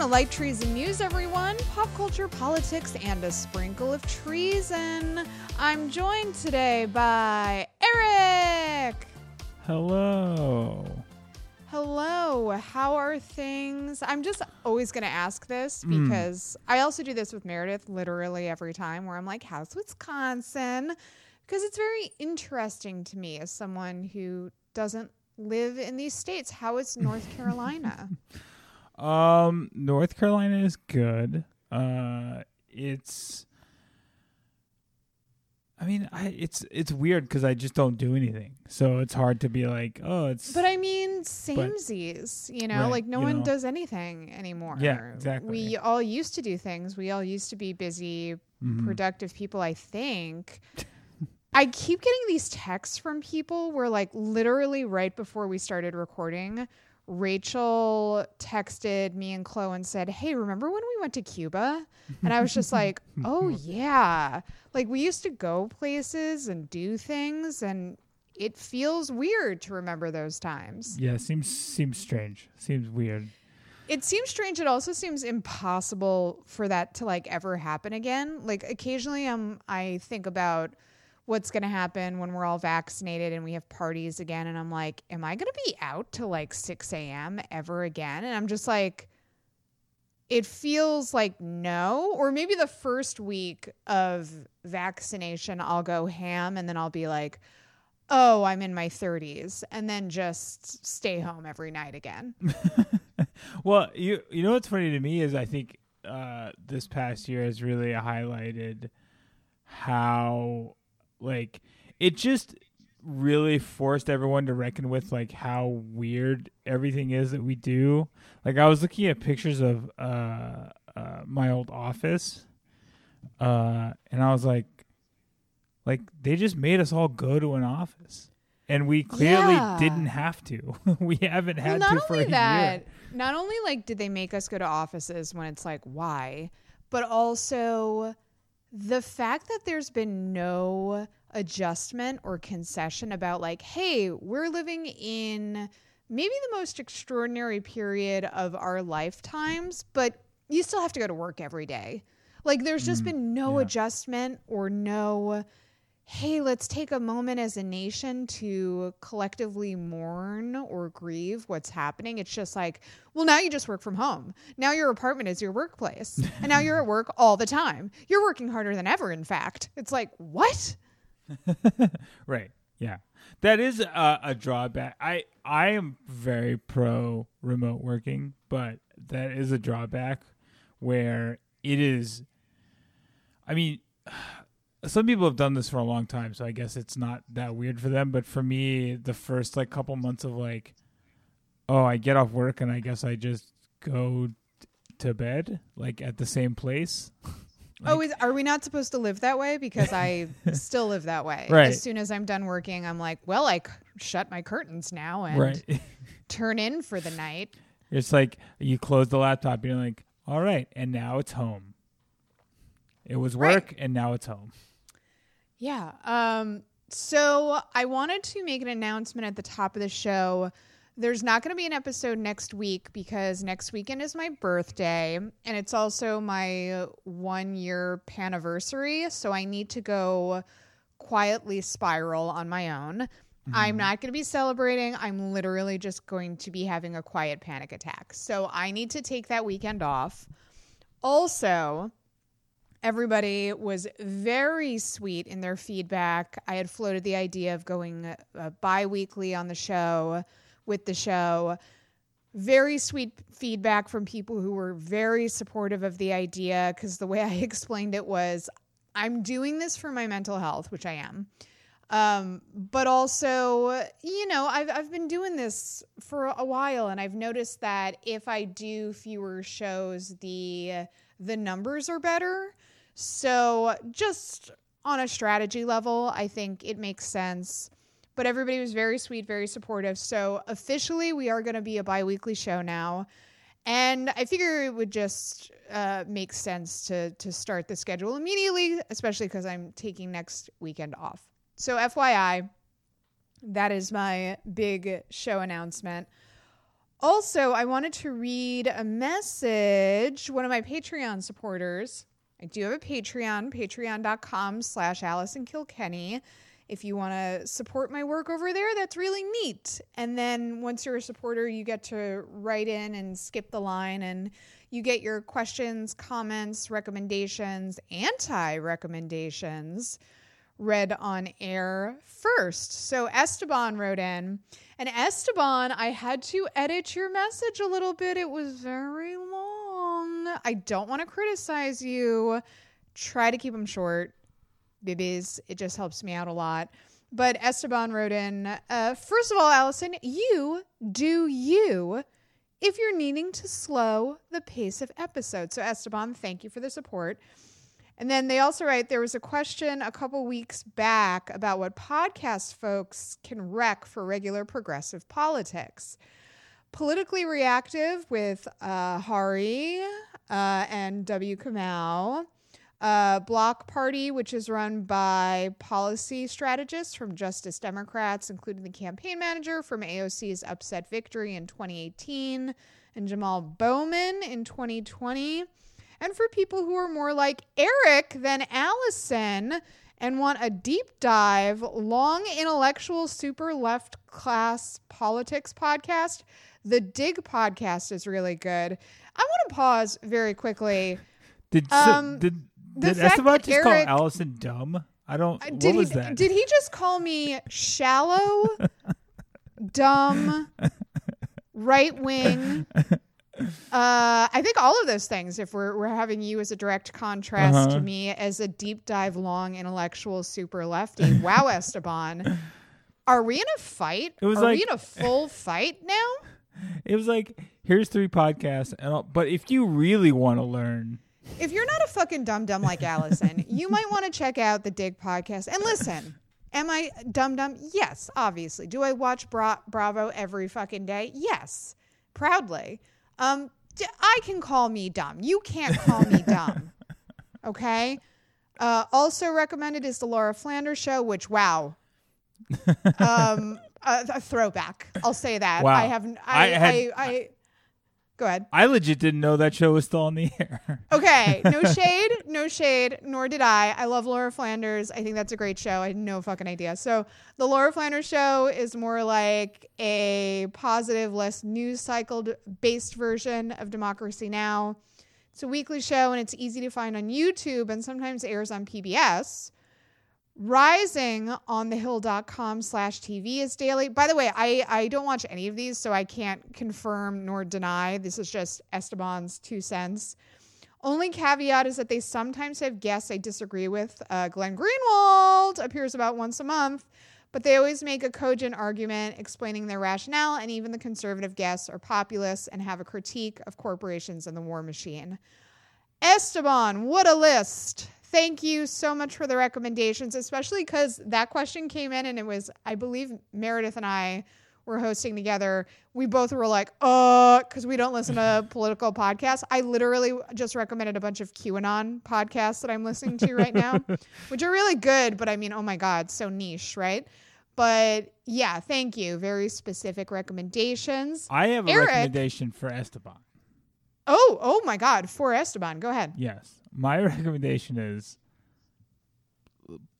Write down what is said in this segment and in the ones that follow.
To Light Treason News, everyone. Pop culture, politics, and a sprinkle of treason. I'm joined today by Erek. Hello. Hello. How are things? I'm just always going to ask this Mm. because I also do this with Meredith literally every time where I'm like, How's Wisconsin? Because it's very interesting to me as someone who doesn't live in these states. How is North Carolina? Um, North Carolina is good. Uh, it's. I mean, I it's it's weird because I just don't do anything, so it's hard to be like, oh, it's. But I mean, samesies, you know, Right, like no one know. does anything anymore. Yeah, exactly. We all used to do things. We all used to be busy, Mhm. productive people, I think. I keep getting these texts from people where, like, literally right before we started recording, Rachel texted me and Chloe and said, Hey, remember when we went to Cuba? And I was just like, Oh, yeah. Like, we used to go places and do things, and it feels weird to remember those times. yeah, seems seems strange. Seems weird. It seems strange. It also seems impossible for that to like ever happen again. Like occasionally, um, I think about what's going to happen when we're all vaccinated and we have parties again, and I'm like, am I going to be out till like six a.m. ever again? And I'm just like, it feels like no, or maybe the first week of vaccination, I'll go ham, and then I'll be like. Oh, I'm in my 30s, and then just stay home every night again. Well, you you know what's funny to me is I think uh, this past year has really highlighted how like it just really forced everyone to reckon with like how weird everything is that we do. Like I was looking at pictures of uh, uh, my old office, uh, and I was like, like they just made us all go to an office. And we clearly Yeah. didn't have to. we haven't Well, had not to for only a that, year. not only like did they make us go to offices when it's like why, but also the fact that there's been no adjustment or concession about like, hey, we're living in maybe the most extraordinary period of our lifetimes, but you still have to go to work every day. Like there's just mm, been no yeah. adjustment or no hey, let's take a moment as a nation to collectively mourn or grieve what's happening. It's just like, well, now you just work from home. Now your apartment is your workplace. and now you're at work all the time. You're working harder than ever, in fact. It's like, what? Right. Yeah. That is a, a drawback. I I am very pro remote working, but that is a drawback where it is I mean some people have done this for a long time, so I guess it's not that weird for them, but for me the first like couple months of like oh, I get off work and I guess I just go t- to bed like at the same place. oh, is, are we not supposed to live that way? Because I still live that way. Right. As soon as I'm done working, I'm like, well, I c- shut my curtains now and Right. turn in for the night. It's like you close the laptop, you're like, all right, and now it's home. It was Right. work, and now it's home. Yeah. Um, so I wanted to make an announcement at the top of the show. There's not going to be an episode next week because next weekend is my birthday and it's also my one year anniversary. So I need to go quietly spiral on my own. I'm not going to be celebrating. I'm literally just going to be having a quiet panic attack. So I need to take that weekend off. Also, everybody was very sweet in their feedback. I had floated the idea of going uh, bi weekly on the show with the show. Very sweet feedback from people who were very supportive of the idea because the way I explained it was I'm doing this for my mental health, which I am. Um, but also, you know, I've, I've been doing this for a while and I've noticed that if I do fewer shows, the the numbers are better. So just on a strategy level, I think it makes sense. But everybody was very sweet, very supportive. So officially, we are going to be a bi-weekly show now. And I figure it would just uh, make sense to to start the schedule immediately, especially because I'm taking next weekend off. So FYI, that is my big show announcement. Also, I wanted to read a message. One of my Patreon supporters. I do have a Patreon, patreon.com slash Allison Kilkenny. If you want to support my work over there, that's really neat. And then once you're a supporter, you get to write in and skip the line and you get your questions, comments, recommendations, anti recommendations read on air first. So Esteban wrote in, and Esteban, I had to edit your message a little bit. It was very long. I don't want to criticize you. Try to keep them short. Bibbies, it just helps me out a lot. But Esteban wrote in, uh, first of all, Allison, you do you if you're needing to slow the pace of episodes. So, Esteban, thank you for the support. And then they also write there was a question a couple weeks back about what podcast folks can rec for regular progressive politics. Politically reactive with uh, Hari uh, and W. Kamau. Uh, Block Party, which is run by policy strategists from Justice Democrats, including the campaign manager from AOC's upset victory in 2018 and Jamal Bowman in 2020. And for people who are more like Erek than Allison and want a deep dive, long intellectual, super left class politics podcast, the Dig podcast is really good. I want to pause very quickly. Did Um, did the did Esteban just call Erek- Allison dumb? I don't. Uh, What Did was he that? did he just call me shallow, dumb, right wing? Uh, I think all of those things. If we're we're having you as a direct contrast Uh-huh. to me as a deep dive, long intellectual super lefty. Wow, Esteban, are we in a fight? It was are we in a full fight now? It was like here's three podcasts, and I'll, but if you really want to learn, If you're not a fucking dumb dumb like Allison, you might want to check out the Dig podcast and listen. Am I dumb dumb? Yes, obviously. Do I watch Bra- Bravo every fucking day? Yes, proudly. Um, d- I can call me dumb. You can't call me dumb. Okay. Uh, also recommended is the Laura Flanders show, which wow, um, a, a throwback. I'll say that. Wow. I haven't. I I had- I, I, go ahead. I legit didn't know that show was still on the air. Okay, no shade, no shade, nor did I. I love Laura Flanders. I think that's a great show. I had no fucking idea. So, the Laura Flanders show is more like a positive, less news cycle based version of Democracy Now! It's a weekly show and it's easy to find on YouTube and sometimes airs on PBS. Rising on thehill.com slash TV is daily. By the way, I, I don't watch any of these, so I can't confirm nor deny. This is just Esteban's two cents. Only caveat is that they sometimes have guests I disagree with. Uh, Glenn Greenwald appears about once a month, but they always make a cogent argument explaining their rationale, and even the conservative guests are populist and have a critique of corporations and the war machine. Esteban, what a list. Thank you so much for the recommendations, especially because that question came in and it was, I believe Meredith and I were hosting together. We both were like, uh, because we don't listen to political podcasts. I literally just recommended a bunch of QAnon podcasts that I'm listening to right now, which are really good, but I mean, oh my God, so niche, right? But yeah, thank you. Very specific recommendations. I have a Erek. recommendation for Esteban. Oh, oh my God, for Esteban. Go ahead. Yes. My recommendation is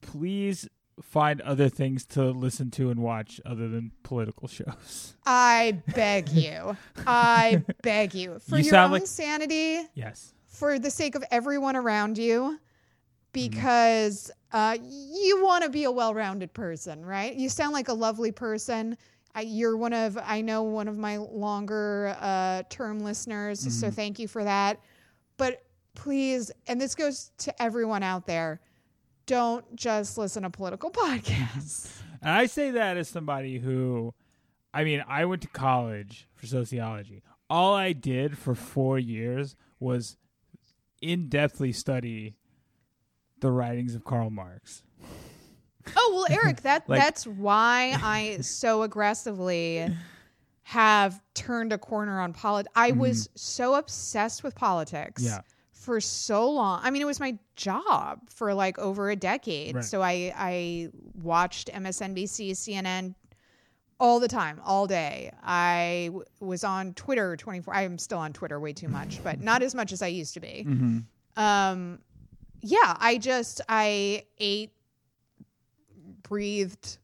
please find other things to listen to and watch other than political shows. I beg you. I beg you. For You your own like- sanity, Yes. for the sake of everyone around you, because uh, you want to be a well rounded person, right? You sound like a lovely person. I, you're one of, I know, one of my longer uh, term listeners. So thank you for that. But please, and this goes to everyone out there, don't just listen to political podcasts. And I say that as somebody who, I mean, I went to college for sociology. All I did for four years was in depthly study the writings of Karl Marx. Oh well, Erek, that Like- that's why I so aggressively have turned a corner on politics. I was so obsessed with politics Mm-hmm. Yeah. for so long. I mean, it was my job for like over a decade. Right. So I I watched MSNBC, CNN all the time, all day. I w- was on Twitter 24. I'm still on Twitter way too much, but not as much as I used to be. Um, yeah, I just I ate, breathed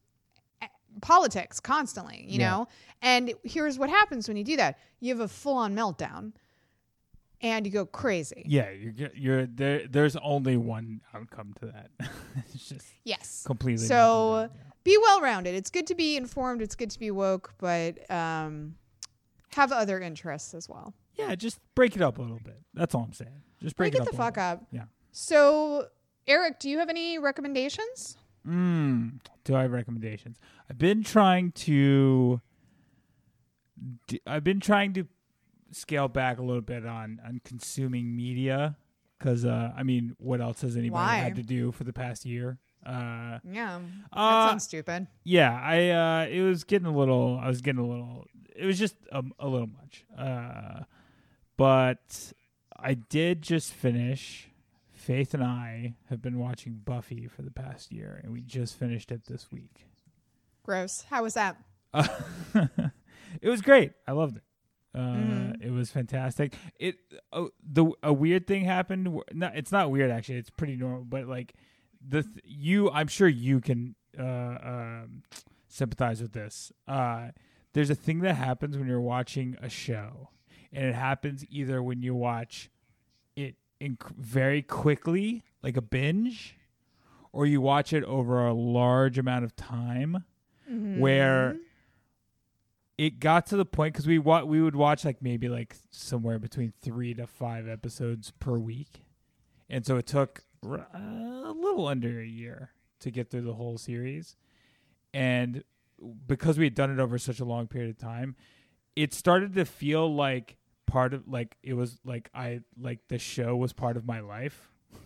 eh, politics constantly, you Yeah. know. And here's what happens when you do that: you have a full on meltdown, and you go crazy. Yeah, you're you're there. There's only one outcome to that. it's just Yes. completely. So yeah. be well rounded. It's good to be informed. It's good to be woke, but um, have other interests as well. yeah, just break it up a little bit. That's all I'm saying. Just break, Break it it the a fuck little up. Yeah. So, Erek, do you have any recommendations? Mm, do I have recommendations? I've been trying to. I've been trying to scale back a little bit on on consuming media because uh, I mean, what else has anybody Why? had to do for the past year? Uh, Yeah, that Uh, sounds stupid. yeah, I uh, it was getting a little. I was getting a little. It was just a, a little much. Uh, but I did just finish. Faith and I have been watching Buffy for the past year, and we just finished it this week. Gross. How was that? Uh, it was great. I loved it. Uh, Mhm. It was fantastic. It uh, the a weird thing happened. No, it's not weird actually. It's pretty normal. But like the th- you, I'm sure you can uh, um, sympathize with this. Uh, there's a thing that happens when you're watching a show, and it happens either when you watch inc- very quickly, like a binge, or you watch it over a large amount of time Mm-hmm. where it got to the point because we wa- we would watch like maybe like somewhere between three to five episodes per week, and so it took r- a little under a year to get through the whole series, and because we had done it over such a long period of time, it started to feel like part of like it was like I like the show was part of my life.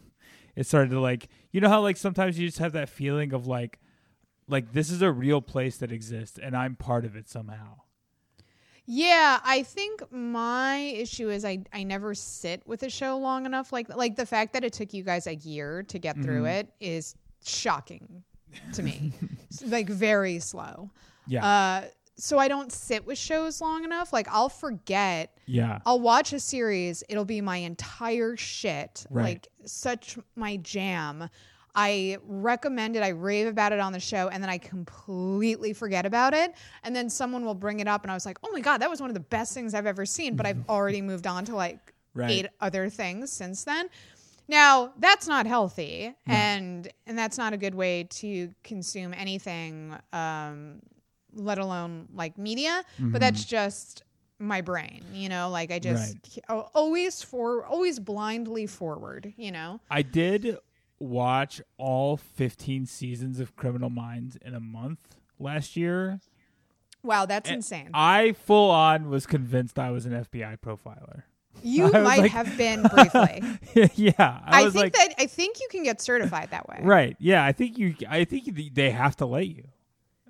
It started to like you know how like sometimes you just have that feeling of like like this is a real place that exists and I'm part of it somehow. Yeah, I think my issue is I I never sit with a show long enough. Like like the fact that it took you guys a year to get through Mhm. it is shocking to me. Like very slow. Yeah. Uh, so I don't sit with shows long enough. Like I'll forget. yeah. I'll watch a series. It'll be my entire shit. Right. Like such my jam. I recommend it. I rave about it on the show, and then I completely forget about it. And then someone will bring it up, and I was like, "Oh my god, that was one of the best things I've ever seen." But I've already moved on to like Right. eight other things since then. Now that's not healthy, and and that's not a good way to consume anything, um, let alone like media. But mm-hmm. that's just my brain, you know. Like I just al- always for always blindly forward, you know. I did watch all 15 seasons of Criminal Minds in a month last year. Wow, that's And insane. I full on was convinced I was an FBI profiler. You might like- have been briefly. yeah, I, I, was think like that I think you can get certified that way. right. Yeah, I think you I think they have to let you.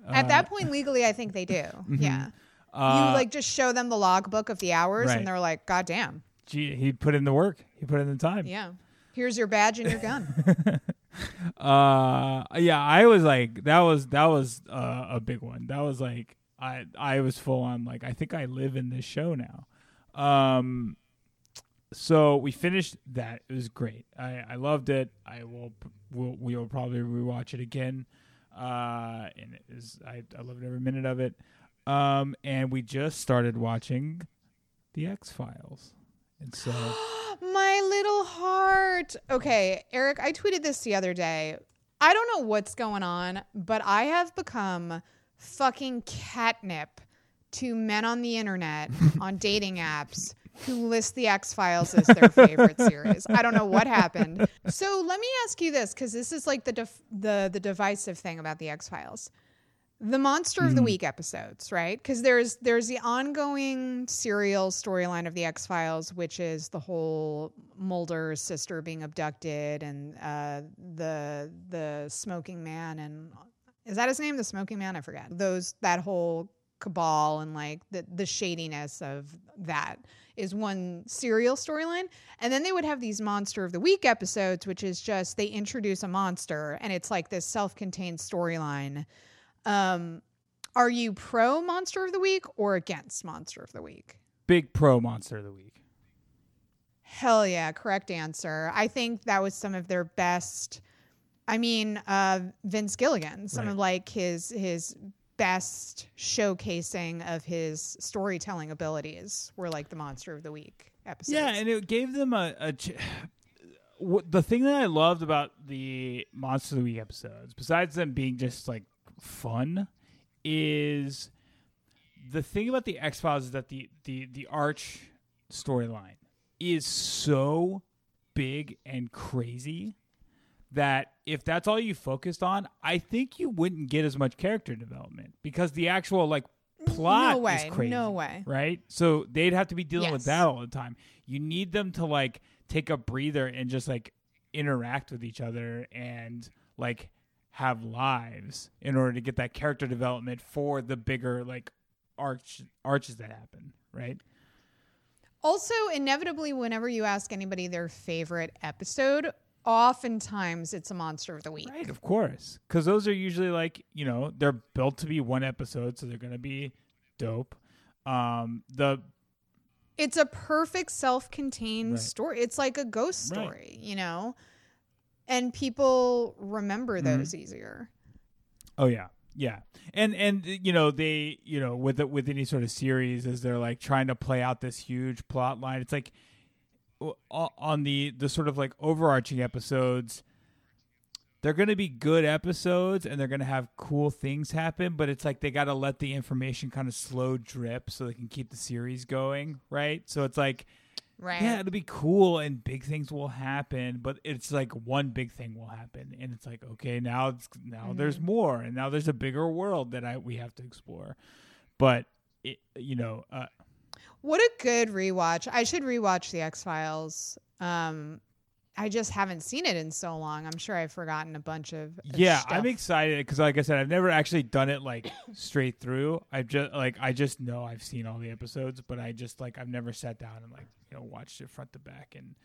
At that point, legally, I think they do. Yeah. Uh, uh, you like just show them the logbook of the hours, Right. and they're like, "God damn, gee, he put in the work. He put in the time. yeah, here's your badge and your gun." uh yeah i was like that was that was uh, a big one that was like i i was full on like i think i live in this show now um so we finished that it was great i i loved it i will we'll, we will probably rewatch it again uh and it is i i loved every minute of it um and we just started watching the x files and so My little heart. Okay, Erek, I tweeted this the other day. I don't know what's going on, but I have become fucking catnip to men on the internet on dating apps who list the X Files as their favorite series. I don't know what happened. So let me ask you this, because this is like the def- the the divisive thing about the X Files. The monster of the week episodes, right? Because there's there's the ongoing serial storyline of the X Files, which is the whole Mulder's sister being abducted and uh, the the smoking man and is that his name? The smoking man? I forget. Those that whole cabal and like the the shadiness of that is one serial storyline. And then they would have these monster of the week episodes, which is just they introduce a monster and it's like this self-contained storyline. Um Are you pro Monster of the Week or against Monster of the Week? Big pro monster of the week. Hell yeah, correct answer. I think that was some of their best. I mean, uh, Vince Gilligan, some Right. of like his his best showcasing of his storytelling abilities were like the Monster of the Week episodes. Yeah, and it gave them a. a ch- the thing that I loved about the Monster of the Week episodes, besides them being just like fun, is the thing about the X Files is that the the the Arch storyline is so big and crazy that if that's all you focused on, I think you wouldn't get as much character development because the actual like mm, plot no way, is crazy no way. right? So they'd have to be dealing with that all the time. You need them to like take a breather and just like interact with each other and like have lives in order to get that character development for the bigger like arch arches that happen, right? Also, inevitably, whenever you ask anybody their favorite episode, oftentimes it's a Monster of the Week. Right, of course. Cuz those are usually like, you know, they're built to be one episode, so they're going to be dope. Um the It's a perfect self-contained Right. story. It's like a ghost Right. story, you know? And people remember Mm-hmm. those easier. Oh yeah, yeah, and and you know they you know with with any sort of series as they're like trying to play out this huge plot line. It's like on the the sort of like overarching episodes. They're going to be good episodes and they're going to have cool things happen, but it's like they got to let the information kind of slow drip so they can keep the series going, right? So it's like Right. yeah, it'll be cool and big things will happen, but it's like one big thing will happen, and it's like okay, now it's, now there's more, and now there's a bigger world that I we have to explore. But it, you know, uh, What a good rewatch. I should rewatch The X Files. Um, I just haven't seen it in so long. I'm sure I've forgotten a bunch of. yeah, stuff. I'm excited because, like I said, I've never actually done it like straight through. I've just like I just know I've seen all the episodes, but I just like I've never sat down and like you know watched it front to back and.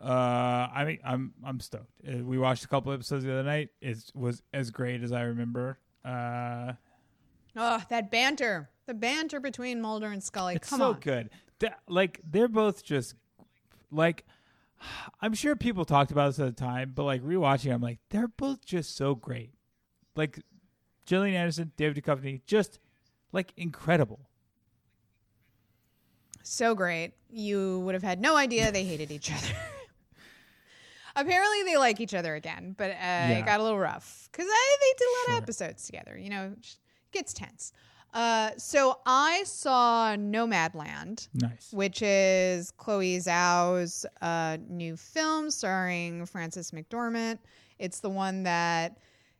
Uh, I mean, I'm I'm stoked. Uh, we watched a couple episodes the other night. It was as great as I remember. Uh, Oh, that banter. The banter between Mulder and Scully. it's Come so on. good. Th- like they're both just like I'm sure people talked about this at the time, but like rewatching, I'm like they're both just so great. Like Gillian Anderson, David Duchovny, just like incredible. So great. You would have had no idea they hated each other. Apparently, they like each other again, but uh, it got a little rough because they did a lot Sure. of episodes together. You know, it gets tense. Uh, so I saw Nomadland, Nice. which is Chloe Zhao's uh, new film starring Frances McDormand. It's the one that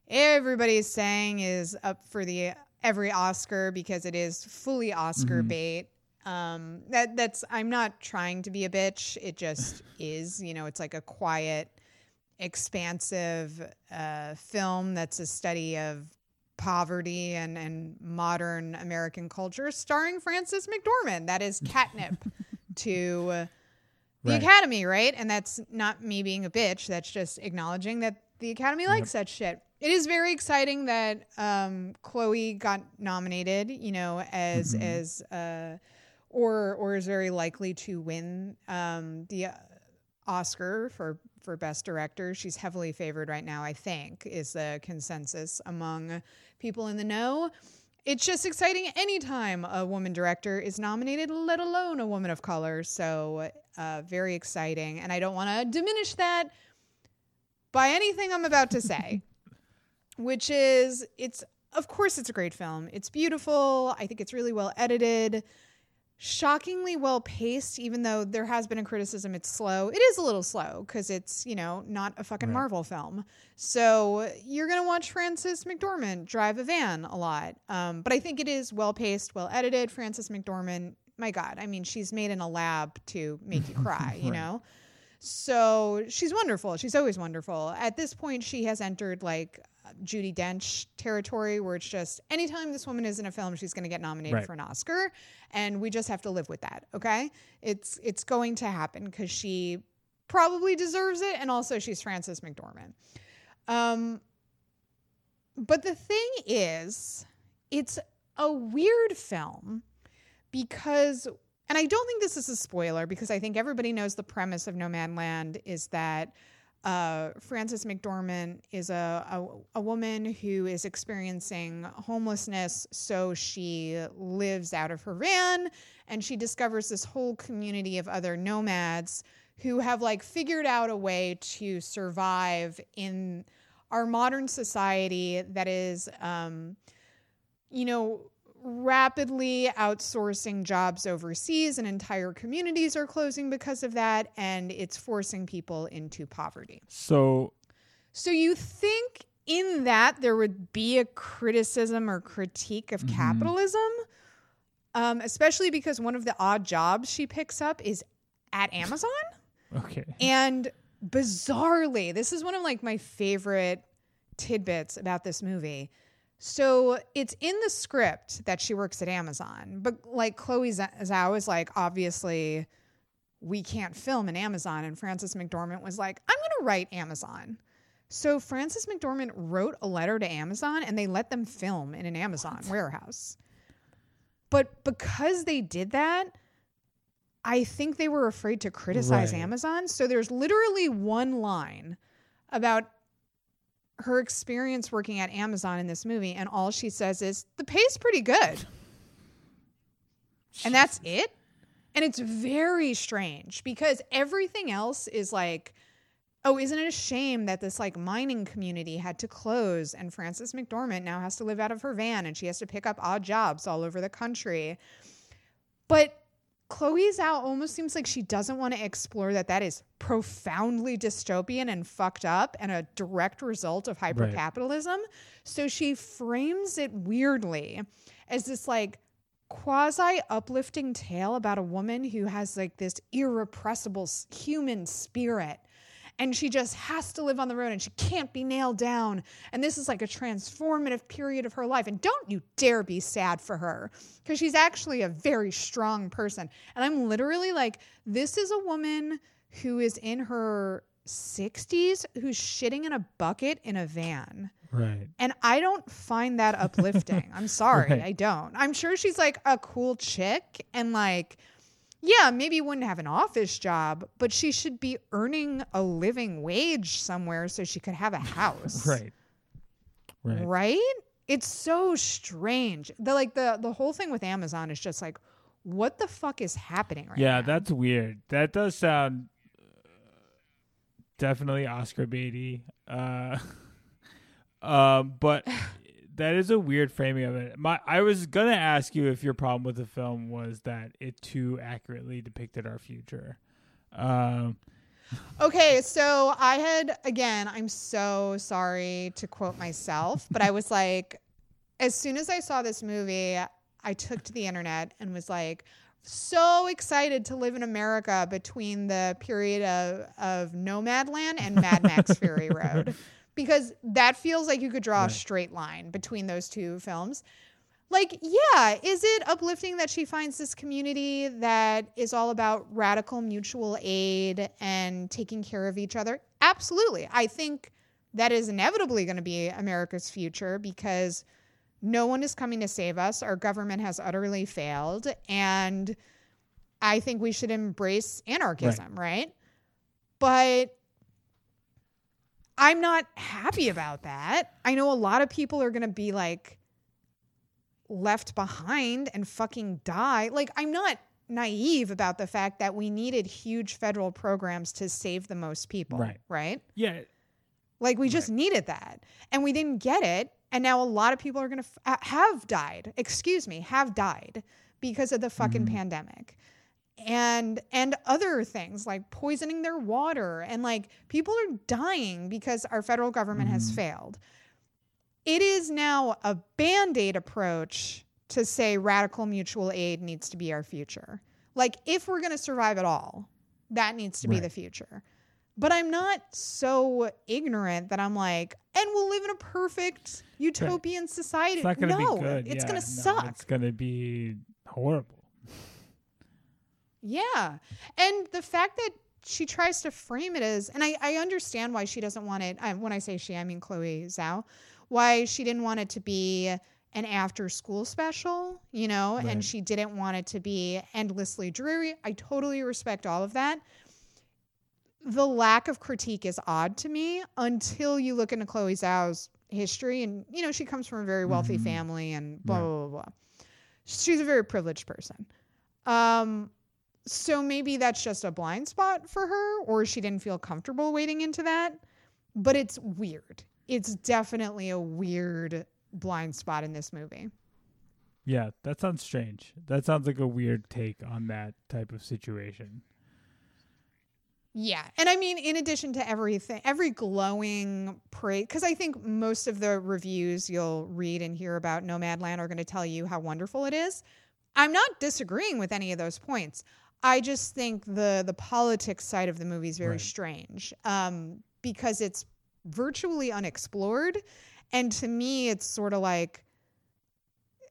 everybody's saying is up for the every Oscar because it is fully Oscar bait. Um, that that's I'm not trying to be a bitch. It just is. You know, it's like a quiet, expansive uh, film that's a study of poverty and, and modern American culture, starring Frances McDormand. That is catnip to uh, the Right. Academy, right? And that's not me being a bitch. That's just acknowledging that the Academy likes that shit. It is very exciting that um, Chloe got nominated, you know, as as uh, or or is very likely to win um, the uh, Oscar for for best director. She's heavily favored right now, I think, is the consensus among people in the know. It's just exciting anytime a woman director is nominated, let alone a woman of color. So, uh, very exciting. And I don't want to diminish that by anything I'm about to say, which is it's, of course, it's a great film. It's beautiful. I think it's really well edited shockingly well paced, even though there has been a criticism it's slow. It is a little slow because it's, you know, not a fucking Right. Marvel film. So you're going to watch Frances McDormand drive a van a lot. Um, but I think it is well paced, well edited. Frances McDormand, my God, I mean, she's made in a lab to make you cry, you know? So she's wonderful. She's always wonderful. At this point, she has entered like Judi Dench territory where it's just anytime this woman is in a film, she's going to get nominated Right. for an Oscar, and we just have to live with that. Okay, it's it's going to happen because she probably deserves it, and also she's Frances McDormand. Um, but the thing is, it's a weird film because and I don't think this is a spoiler because I think everybody knows the premise of Nomadland is that uh, Frances McDormand is a, a, a woman who is experiencing homelessness, so she lives out of her van and she discovers this whole community of other nomads who have like figured out a way to survive in our modern society that is, um, you know, rapidly outsourcing jobs overseas and entire communities are closing because of that and it's forcing people into poverty. So So you think in that there would be a criticism or critique of capitalism? Um, especially because one of the odd jobs she picks up is at Amazon. okay. And bizarrely, this is one of like my favorite tidbits about this movie. So it's in the script that she works at Amazon, but like Chloe Zhao is like, obviously, we can't film in Amazon. And Frances McDormand was like, I'm going to write Amazon. So Frances McDormand wrote a letter to Amazon and they let them film in an Amazon warehouse. But because they did that, I think they were afraid to criticize Right. Amazon. So there's literally one line about her experience working at Amazon in this movie, and all she says is, the pay's pretty good. And that's it. And it's very strange because everything else is like, oh, isn't it a shame that this like mining community had to close and Frances McDormand now has to live out of her van and she has to pick up odd jobs all over the country. But Chloe Zhao almost seems like she doesn't want to explore that that is profoundly dystopian and fucked up and a direct result of hypercapitalism. So she frames it weirdly as this like quasi uplifting tale about a woman who has like this irrepressible human spirit and she just has to live on the road and she can't be nailed down and this is like a transformative period of her life and don't you dare be sad for her because she's actually a very strong person and i'm literally like this is a woman who is in her 60s who's shitting in a bucket in a van Right. and I don't find that uplifting. I'm sorry, Right. I don't. I'm sure she's like a cool chick and like yeah, maybe wouldn't have an office job, but she should be earning a living wage somewhere so she could have a house. Right. Right. Right? It's so strange. The like the the whole thing with Amazon is just like what the fuck is happening right yeah, now? that's weird. That does sound uh, definitely Oscar baity. Uh, um, but that is a weird framing of it. My, I was gonna ask you if your problem with the film was that it too accurately depicted our future. Um, Okay, so I had again, I'm so sorry to quote myself, but I was like as soon as I saw this movie, I took to the internet and was like so excited to live in America between the period of, of Nomadland and Mad Max Fury Road. Because that feels like you could draw a straight line between those two films. Like, yeah, is it uplifting that she finds this community that is all about radical mutual aid and taking care of each other? Absolutely. I think that is inevitably going to be America's future because no one is coming to save us. Our government has utterly failed. And I think we should embrace anarchism, right? But I'm not happy about that. I know a lot of people are going to be like, left behind and fucking die. Like, I'm not naive about the fact that we needed huge federal programs to save the most people. Right. Right. yeah, Like, we just needed that. And we didn't get it. And now a lot of people are going to f- have died, excuse me, have died because of the fucking mm-hmm. pandemic. And and other things like poisoning their water and like people are dying because our federal government has mm-hmm. failed. It is now a band-aid approach to say radical mutual aid needs to be our future. Like if we're going to survive at all that needs to be the future. But i'm not so ignorant that i'm like and we'll live in a perfect utopian society. It's not gonna no be good. it's Yeah, going to no, suck. It's gonna be horrible. Yeah. And the fact that she tries to frame it as, and I, I understand why she doesn't want it. I, when I say she, I mean Chloe Zhao, why she didn't want it to be an after school special, you know, Right. and she didn't want it to be endlessly dreary. I totally respect all of that. The lack of critique is odd to me until you look into Chloe Zhao's history. And, you know, she comes from a very wealthy Mhm. family and blah, Right. blah, blah, blah. She's a very privileged person. Um, so maybe that's just a blind spot for her, or she didn't feel comfortable wading into that. But it's weird. It's definitely a weird blind spot in this movie. Yeah, that sounds strange. That sounds like a weird take on that type of situation. Yeah. And I mean, in addition to everything, every glowing praise, because I think most of the reviews you'll read and hear about Nomadland are going to tell you how wonderful it is. I'm not disagreeing with any of those points. I just think the the politics side of the movie is very Right. strange um, because it's virtually unexplored. And to me, it's sort of like,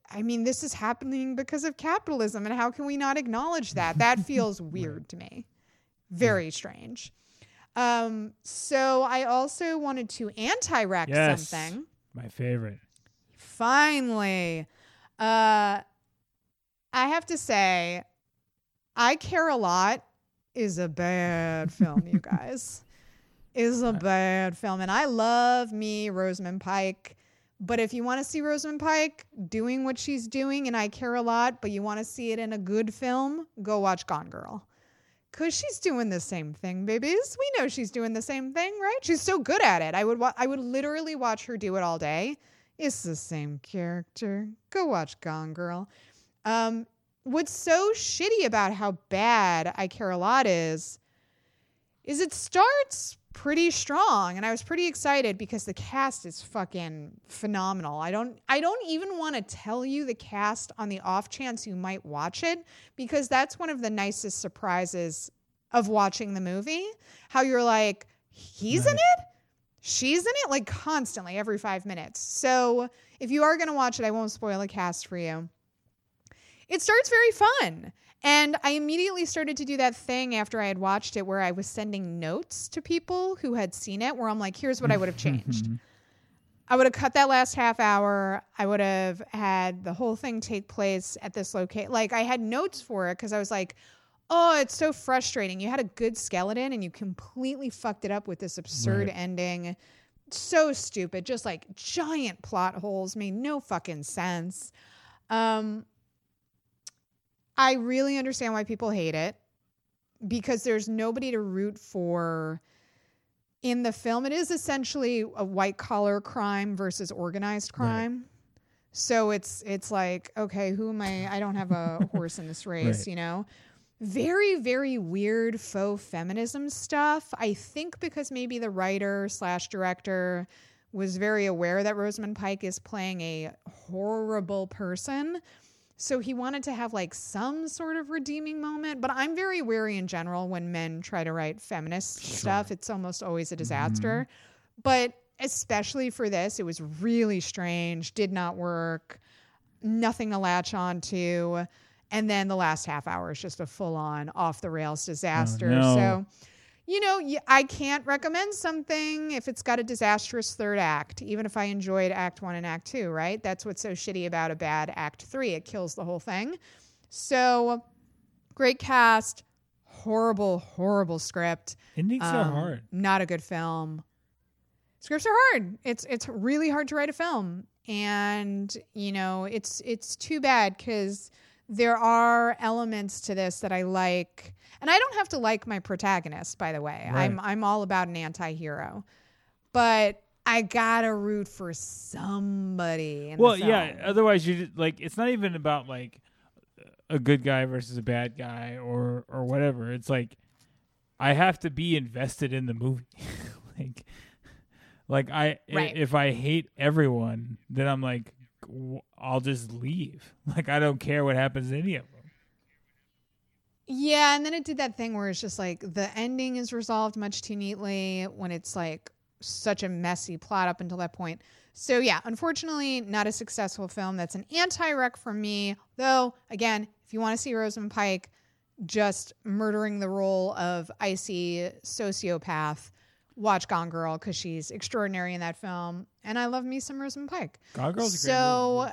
I mean, this is happening because of capitalism. And how can we not acknowledge that? That feels weird to me. Very strange. Um, so I also wanted to anti-rec Yes. something. My favorite. Finally. Uh I have to say I Care a Lot is a bad film, you guys. Is a bad film and I love me Rosamund Pike. But if you want to see Rosamund Pike doing what she's doing and I Care a Lot, but you want to see it in a good film, go watch Gone Girl. Cause she's doing the same thing, babies. We know she's doing the same thing, right? She's so good at it. I would wa- I would literally watch her do it all day. It's the same character. Go watch Gone Girl. Um, what's so shitty about how bad I Care a Lot is, is it starts pretty strong, and I was pretty excited because the cast is fucking phenomenal. I don't, I don't even want to tell you the cast on the off chance you might watch it because that's one of the nicest surprises of watching the movie. How you're like, he's in it she's in it like constantly every five minutes. So if you are going to watch it, I won't spoil the cast for you. It starts very fun. And I immediately started to do that thing after I had watched it where I was sending notes to people who had seen it, where I'm like, here's what I would have changed. I would have cut that last half hour. I would have had the whole thing take place at this location. Like I had notes for it because I was like, oh, it's so frustrating. You had a good skeleton and you completely fucked it up with this absurd Right. ending. So stupid. Just like giant plot holes made no fucking sense. Um, I really understand why people hate it because there's nobody to root for in the film. It is essentially a white collar crime versus organized Right. crime. So it's it's like, okay, who am I? I don't have a horse in this race, Right. you know? Very, very weird faux feminism stuff. I think because maybe the writer slash director was very aware that Rosamund Pike is playing a horrible person. So he wanted to have like some sort of redeeming moment, but I'm very wary in general when men try to write feminist stuff. It's almost always a mm-hmm. disaster. But especially for this, it was really strange, did not work, nothing to latch on to. And then the last half hour is just a full on off the rails disaster. Oh, no. So, you know, I can't recommend something if it's got a disastrous third act, even if I enjoyed act one and act two, right? That's what's so shitty about a bad act three. It kills the whole thing. So, great cast, horrible, horrible script. Endings are Um, hard. Not a good film. Scripts are hard. It's it's really hard to write a film, and you know it's it's too bad because there are elements to this that I like, and I don't have to like my protagonist. By the way, Right. I'm I'm all about an anti-hero, but I gotta root for somebody. Well, yeah. Otherwise, you like it's not even about like a good guy versus a bad guy or or whatever. It's like I have to be invested in the movie. like, like I Right. if I hate everyone, then I'm like I'll just leave. Like I don't care what happens to any of them. Yeah, and then it did that thing where it's just like the ending is resolved much too neatly when it's like such a messy plot up until that point. So yeah, unfortunately, not a successful film. That's an anti-rec for me. Though again, if you want to see Rosamund Pike just murdering the role of icy sociopath, watch Gone Girl because she's extraordinary in that film, and I love me some Rosamund Pike. Gone Girl's a great So movie.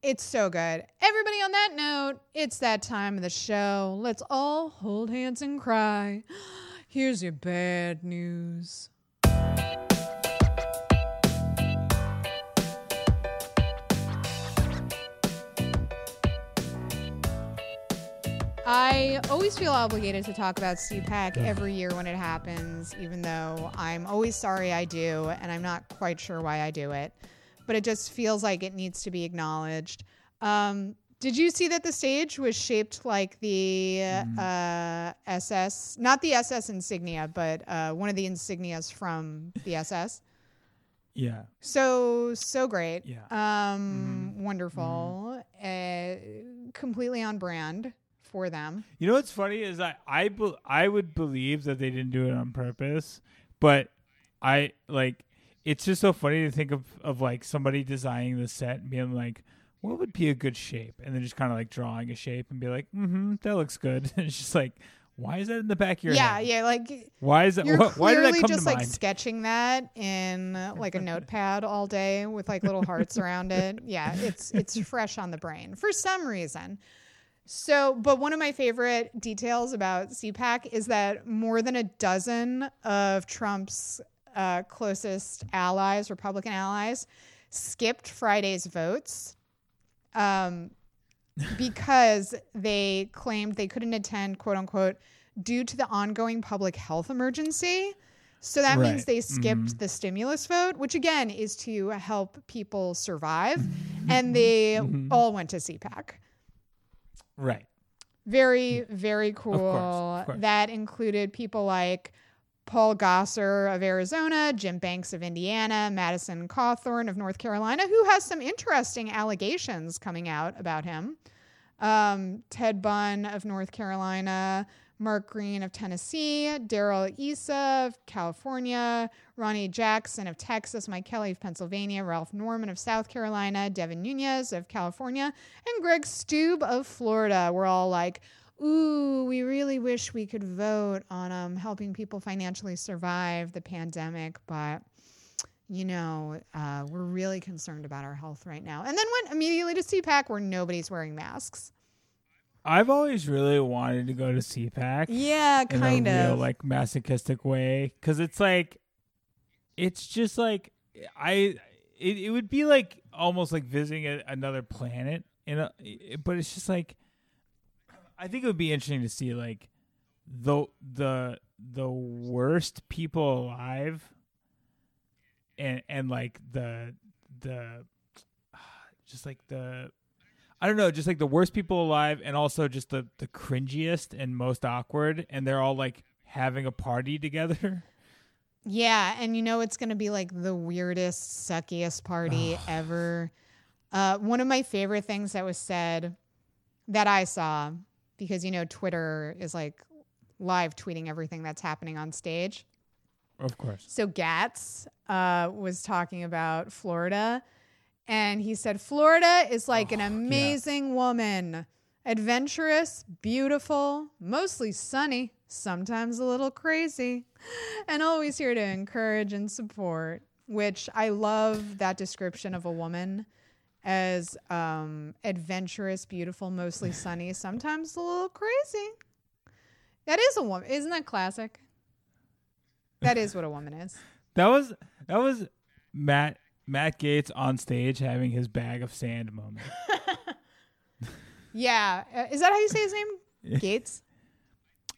It's so good. Everybody, on that note, it's that time of the show. Let's all hold hands and cry. Here's your bad news. I always feel obligated to talk about CPAC every year when it happens, even though I'm always sorry I do, and I'm not quite sure why I do it. But it just feels like it needs to be acknowledged. Um, did you see that the stage was shaped like the uh, SS, not the SS insignia, but uh, one of the insignias from the SS? Yeah. So so great. Yeah. Um, wonderful. Uh, completely on brand for them. You know what's funny is I I be, I would believe that they didn't do it on purpose, but I like it's just so funny to think of of like somebody designing the set and being like, what would be a good shape, and then just kind of like drawing a shape and be like, mm-hmm, that looks good. and it's just like, why is that in the back of your yeah, head? yeah. Like Why is that? you're wh- why did clearly that come just to like mind? sketching that in like a notepad all day with like little hearts around it. Yeah, it's it's fresh on the brain for some reason. So, but one of my favorite details about CPAC is that more than a dozen of Trump's uh, closest allies, Republican allies, skipped Friday's votes um, because they claimed they couldn't attend, quote unquote, due to the ongoing public health emergency. So that means they skipped the stimulus vote, which again is to help people survive. and they all went to CPAC. Right. Very, very cool. of course. That included people like Paul Gosar of Arizona, Jim Banks of Indiana, Madison Cawthorn of North Carolina, who has some interesting allegations coming out about him. Um, Ted Budd of North Carolina, Mark Green of Tennessee, Darrell Issa of California, Ronny Jackson of Texas, Mike Kelly of Pennsylvania, Ralph Norman of South Carolina, Devin Nunes of California, and Greg Steube of Florida were all like, ooh, we really wish we could vote on um, helping people financially survive the pandemic, but you know, uh, we're really concerned about our health right now. And then went immediately to CPAC where nobody's wearing masks. I've always really wanted to go to CPAC. Yeah, in kind a real of. like masochistic way because it's like it's just like i it, it would be like almost like visiting a, another planet in a but it's just like i think it would be interesting to see like the the the worst people alive and and like the the just like the I don't know, just like the worst people alive, and also just the the cringiest and most awkward, and they're all like having a party together. Yeah, and you know it's going to be like the weirdest, suckiest party ever. Uh, one of my favorite things that was said that I saw, because you know Twitter is like live tweeting everything that's happening on stage. Of course. So Gatz uh, was talking about Florida, and he said Florida is like an amazing woman, adventurous, beautiful, mostly sunny, sometimes a little crazy, and always here to encourage and support. Which I love that description of a woman as um, adventurous, beautiful, mostly sunny, sometimes a little crazy. That is a woman, isn't that classic? That is what a woman is. That was that was Matt Matt Gaetz on stage having his bag of sand moment. Yeah, uh, is that how you say his name? Gates.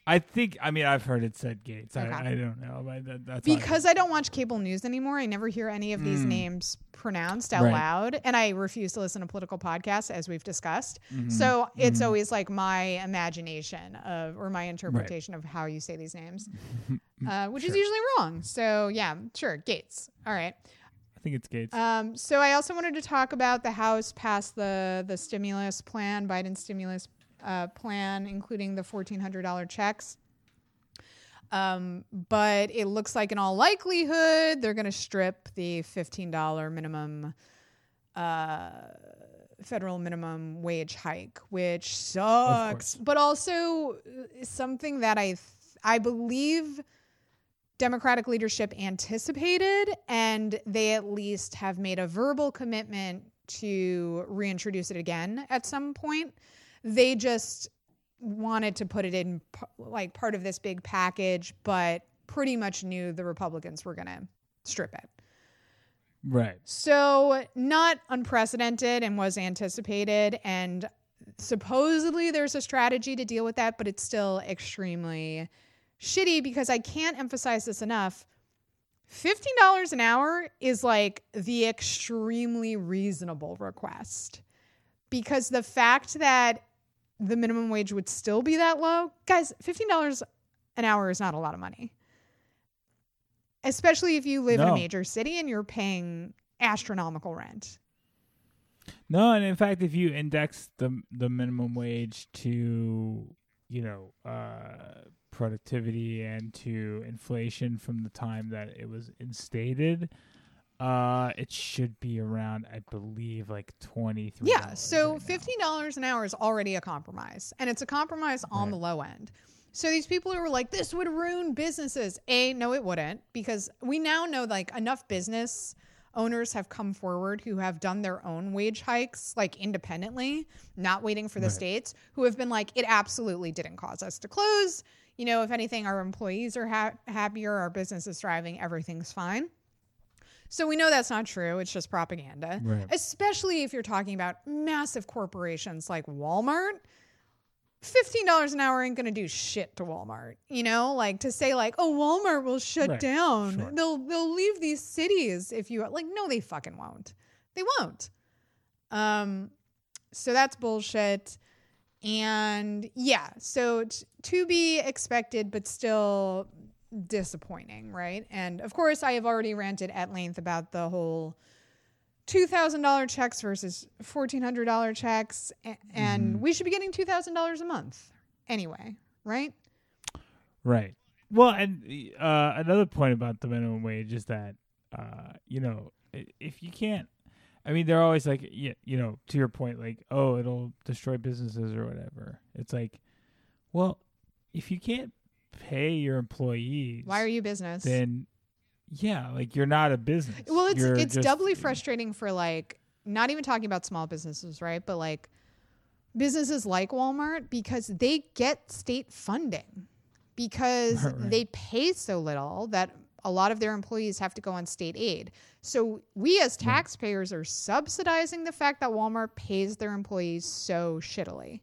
I think. I mean, I've heard it said Gates. Okay. I, I don't know, but that, that's all I Because I don't watch cable news anymore, I never hear any of these names pronounced out Right. loud, and I refuse to listen to political podcasts, as we've discussed. Mm-hmm. So it's always like my imagination of, or my interpretation of how you say these names, uh, which is usually wrong. So yeah, sure, Gates. All right. I think it's Gates. Um, so I also wanted to talk about the House passed the the stimulus plan, Biden stimulus uh, plan, including the fourteen hundred dollar checks. Um, but it looks like, in all likelihood, they're going to strip the fifteen dollar minimum uh, federal minimum wage hike, which sucks. But also uh, something that I th- I believe Democratic leadership anticipated, and they at least have made a verbal commitment to reintroduce it again at some point. They just wanted to put it in like part of this big package, but pretty much knew the Republicans were going to strip it. Right. So, not unprecedented and was anticipated. And supposedly there's a strategy to deal with that, but it's still extremely shitty because I can't emphasize this enough. $15 an hour is like the extremely reasonable request because the fact that the minimum wage would still be that low, guys, $15 an hour is not a lot of money especially if you live in a major city and you're paying astronomical rent. No, and in fact, if you index the the minimum wage to you know uh, productivity and to inflation from the time that it was instated, uh, it should be around, I believe, like twenty three. Yeah, so fifteen dollars an hour is already a compromise, and it's a compromise on Right. the low end. So these people who were like, "This would ruin businesses," a no, it wouldn't, because we now know like enough business owners have come forward who have done their own wage hikes like independently, not waiting for the Right. states, who have been like, "It absolutely didn't cause us to close." You know, if anything, our employees are ha- happier, our business is thriving, everything's fine. So we know that's not true. It's just propaganda. Right. Especially if you're talking about massive corporations like Walmart. $15 an hour ain't going to do shit to Walmart. You know, like to say like, "Oh, Walmart will shut Right. down. Sure. They'll they'll leave these cities if you like no they fucking won't. They won't." Um so that's bullshit. And yeah, so t- to be expected but still disappointing, right? And of course, I have already ranted at length about the whole $2,000 checks versus $1,400 checks. a- And we should be getting $2,000 a month anyway, right? Right. Well, and uh, another point about the minimum wage is that uh, you know if you can't, I mean, they're always like, yeah, you know, to your point, like, oh, it'll destroy businesses or whatever. It's like, well, if you can't pay your employees, Why are you business? then yeah, like you're not a business. well, it's You're it's just- doubly frustrating for like not even talking about small businesses, right? But like businesses like Walmart because they get state funding because Right, right. they pay so little that a lot of their employees have to go on state aid. So we as taxpayers are subsidizing the fact that Walmart pays their employees so shittily.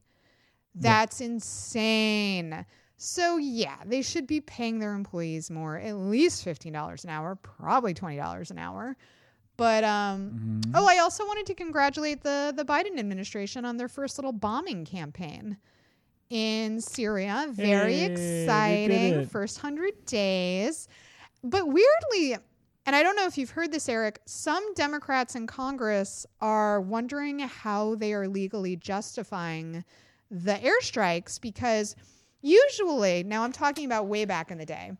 That's insane. So yeah, they should be paying their employees more, at least fifteen dollars an hour, probably twenty dollars an hour. But um, Mhm. oh, I also wanted to congratulate the the Biden administration on their first little bombing campaign in Syria. Very Hey, exciting. First hundred days, but weirdly, and I don't know if you've heard this, Erek. Some Democrats in Congress are wondering how they are legally justifying the airstrikes because usually, now I'm talking about way back in the day,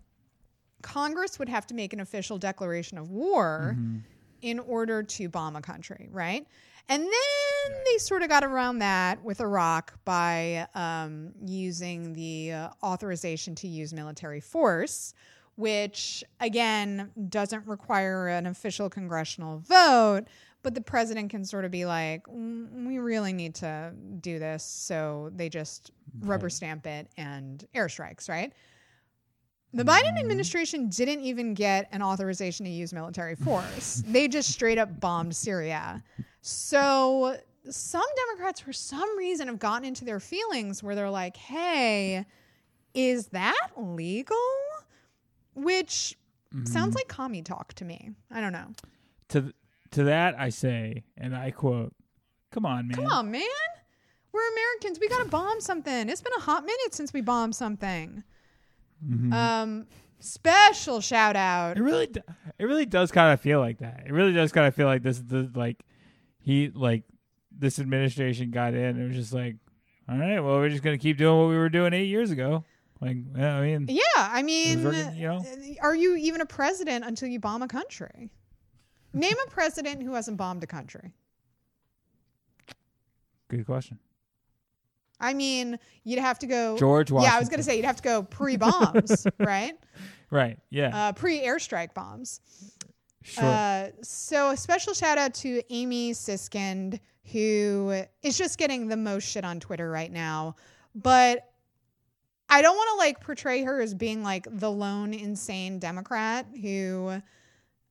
Congress would have to make an official declaration of war Mhm. in order to bomb a country, right? And then they sort of got around that with Iraq by um, using the uh, authorization to use military force, which again doesn't require an official congressional vote, but the president can sort of be like, "Mm, we really need to do this. So they just rubber stamp it and airstrikes, right? The Biden administration didn't even get an authorization to use military force. they just straight up bombed Syria. So some Democrats, for some reason, have gotten into their feelings where they're like, hey, is that legal? Which sounds like commie talk to me. I don't know. to th- to that I say, and I quote, "Come on, man. Come on, man. We're Americans. We got to bomb something. It's been a hot minute since we bombed something. Mhm. Um, special shout out It really, it really does kind of feel like that. It really does kind of feel like this, the like, he like this administration got in and it was just like, all right, well, we're just gonna keep doing what we were doing eight years ago. Like, yeah, I mean, Yeah, I mean, working, you know? uh, are you even a president until you bomb a country? Name a president who hasn't bombed a country. good question. I mean, you'd have to go. George Washington. Yeah, I was going to say you'd have to go pre bombs, right? Right. Yeah. Uh, pre airstrike bombs. Sure. Uh, so a special shout out to Amy Siskind, who is just getting the most shit on Twitter right now. But I don't want to like portray her as being like the lone insane Democrat who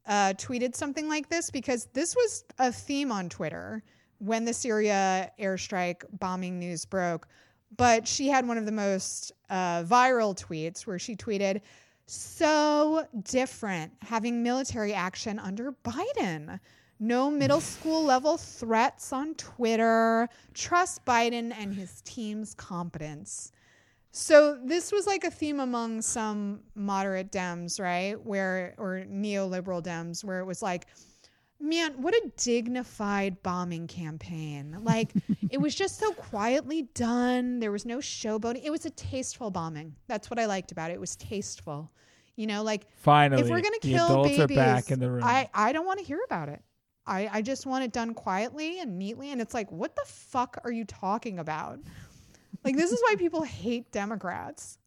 uh, tweeted something like this because this was a theme on Twitter when the Syria airstrike bombing news broke. But she had one of the most uh, viral tweets where she tweeted, so different having military action under Biden. No middle school level threats on Twitter. Trust Biden and his team's competence. So this was like a theme among some moderate Dems, right? Where or neoliberal Dems, where it was like, man, what a dignified bombing campaign. Like it was just so quietly done. There was no showboating. It was a tasteful bombing. That's what I liked about it. It was tasteful. You know, like Finally, if we're gonna kill babies, are back in the room. I I don't want to hear about it. I I just want it done quietly and neatly. And it's like, what the fuck are you talking about? Like this is why people hate Democrats.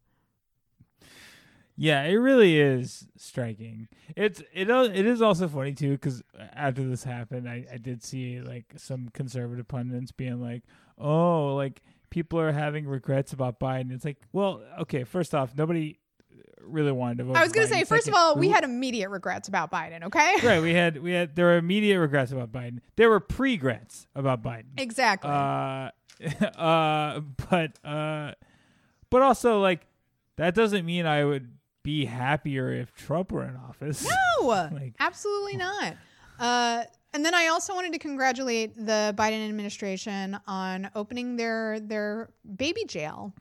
Yeah, it really is striking. It's it it is also funny too because after this happened, I I did see like some conservative pundits being like, "Oh, like people are having regrets about Biden." It's like, well, okay, first off, nobody really wanted to vote. I was gonna say, Biden. first of all, we had immediate regrets about Biden. Okay, right. We had we had there were immediate regrets about Biden. There were pre-grets about Biden. exactly. Uh, uh, but uh, but also like that doesn't mean I would be happier if Trump were in office. no, like- absolutely not. Uh, and then I also wanted to congratulate the Biden administration on opening their their baby jail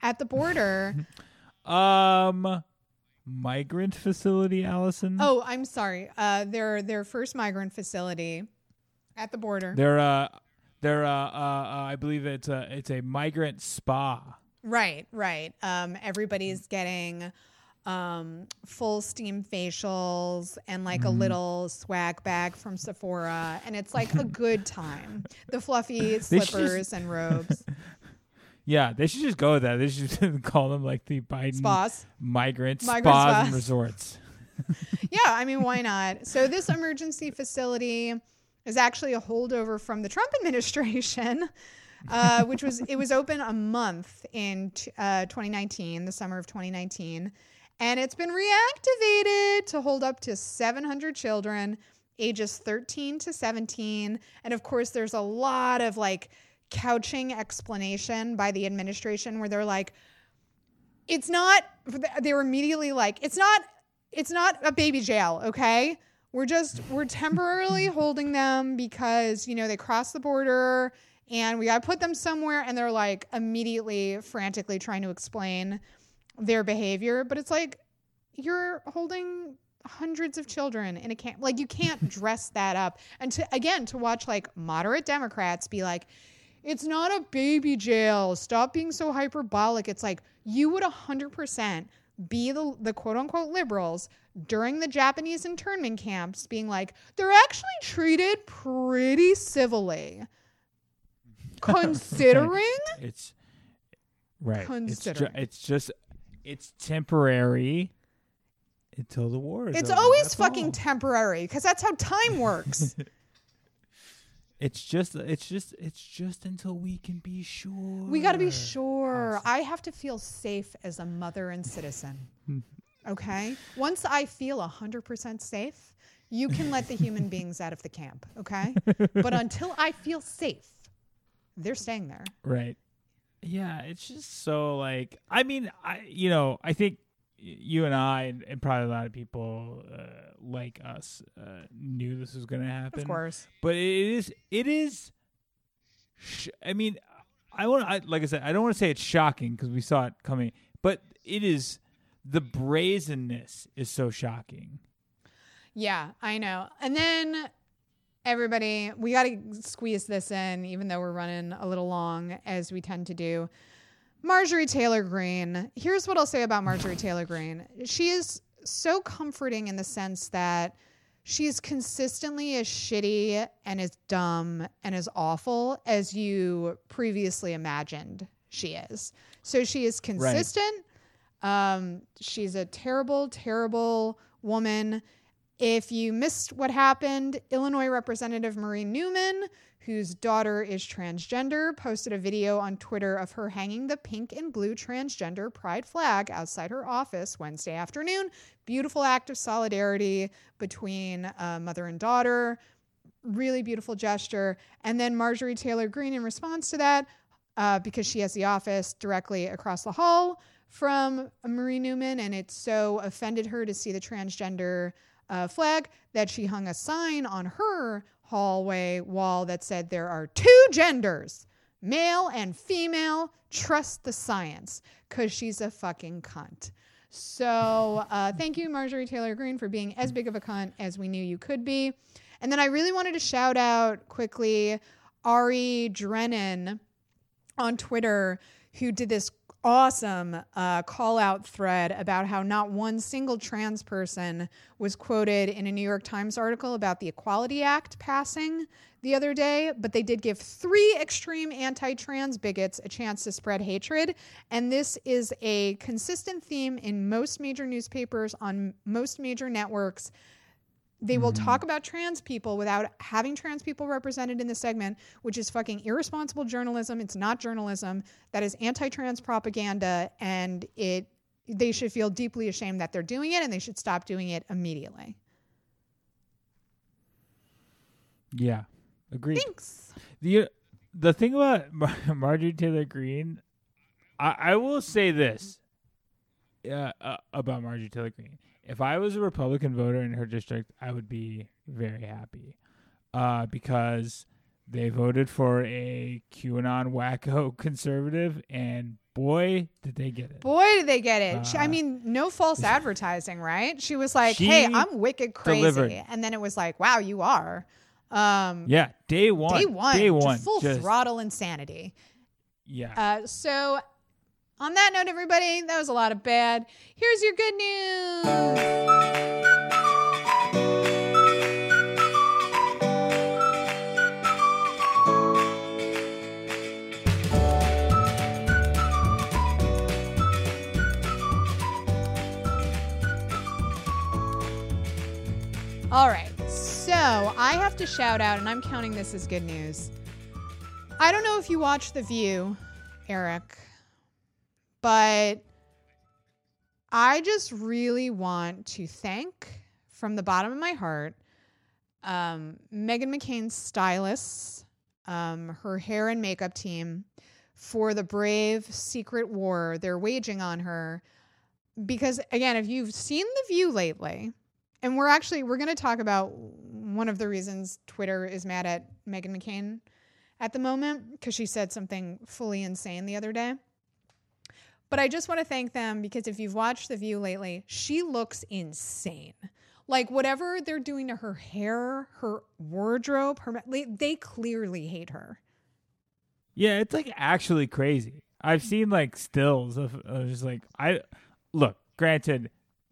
at the border. Um, migrant facility, Allison. oh, I'm sorry. Uh, their their first migrant facility at the border. they're uh, they're uh, uh, uh, I believe it's a it's a migrant spa. Right, right. Um, everybody's getting um, full steam facials and like a little swag bag from Sephora, and it's like a good time. The fluffy slippers and robes, Yeah, they should just go with that. They should call them like the Biden spas. migrant, Migrant spas, spas. and resorts. Yeah, I mean, why not? So this emergency facility is actually a holdover from the Trump administration. Uh, which was it was open a month in t- uh, 2019, the summer of 2019, and it's been reactivated to hold up to 700 children ages 13 to 17 and of course there's a lot of like couching explanation by the administration where they're like it's not they were immediately like it's not it's not a baby jail okay we're just we're temporarily holding them because you know they crossed the border and we got to put them somewhere and they're like immediately frantically trying to explain their behavior. But it's like you're holding hundreds of children in a camp like you can't dress that up. And to again to watch like moderate democrats be like it's not a baby jail. Stop being so hyperbolic. It's like you would 100% be the, the quote unquote liberals during the japanese internment camps being like they're actually treated pretty civilly considering It's right. It's, ju- Considering. it's just it's temporary until the war is it's over. always That's fucking all. temporary because that's how time works it's just it's just it's just until we can be sure. We got to be sure. I have to feel safe as a mother and citizen. Okay? Once I feel 100% safe, you can let the human beings out of the camp. Okay? But until I feel safe, they're staying there. Right. Yeah, it's just so like I mean, I you know, I think you and I and, and probably a lot of people uh, like us uh, knew this was going to happen. Of course. But it is it is sh- I mean, I want I like I said, I don't want to say it's shocking because we saw it coming, but it is the brazenness is so shocking. Yeah, I know. And then everybody, we got to squeeze this in, even though we're running a little long, as we tend to do. Marjorie Taylor Greene. Here's what I'll say about Marjorie Taylor Greene. She is so comforting in the sense that she is consistently as shitty and as dumb and as awful as you previously imagined she is. So she is consistent. Um, she's a terrible, terrible woman If you missed what happened, Illinois Representative Marie Newman, whose daughter is transgender, posted a video on Twitter of her hanging the pink and blue transgender pride flag outside her office Wednesday afternoon. Beautiful act of solidarity between uh, mother and daughter. Really beautiful gesture. And then Marjorie Taylor Greene, in response to that, uh, because she has the office directly across the hall from Marie Newman, and it so offended her to see the transgender flag that she hung a sign on her hallway wall that said there are two genders male and female. Trust the science because she's a fucking cunt. So uh, thank you marjorie taylor greene for being as big of a cunt as we knew you could be. And then i really wanted to shout out quickly ari drennen on twitter who did this awesome uh, call out thread about how not one single trans person was quoted in a New York Times article about the Equality Act passing the other day, but they did give three extreme anti trans bigots a chance to spread hatred. And this is a consistent theme in most major newspapers, on most major networks. They will Mm-hmm. talk about trans people without having trans people represented in the segment, which is fucking irresponsible journalism. It's not journalism. That is anti-trans propaganda, and it they should feel deeply ashamed that they're doing it, and they should stop doing it immediately. Yeah, agreed. Thanks. The the thing about Mar- Marjorie Taylor Greene, I, I will say this uh, uh, about Marjorie Taylor Greene. If I was a Republican voter in her district, I would be very happy uh, because they voted for a QAnon wacko conservative, and boy, did they get it. Boy, did they get it. She- I Uh, mean, no false advertising, right? She was like, She "Hey, I'm wicked crazy," delivered. and then it was like, "Wow, you are." Um, Yeah, day one. day one, Day just one. full just- throttle insanity. Yeah. Uh, so, on that note, everybody, that was a lot of bad. Here's your good news. All right. So I have to shout out, and I'm counting this as good news. I don't know if you watch The View, Erek, but I just really want to thank from the bottom of my heart um, Meghan McCain's stylists, um, her hair and makeup team for the brave secret war they're waging on her. Because again, if you've seen The View lately, and we're actually we're going to talk about one of the reasons Twitter is mad at Meghan McCain at the moment because she said something fully insane the other day. But I just want to thank them because if you've watched The View lately, she looks insane. Like whatever they're doing to her hair, her wardrobe, her they, they clearly hate her. Yeah, it's like actually crazy. I've seen like stills of, of just like I look. Granted,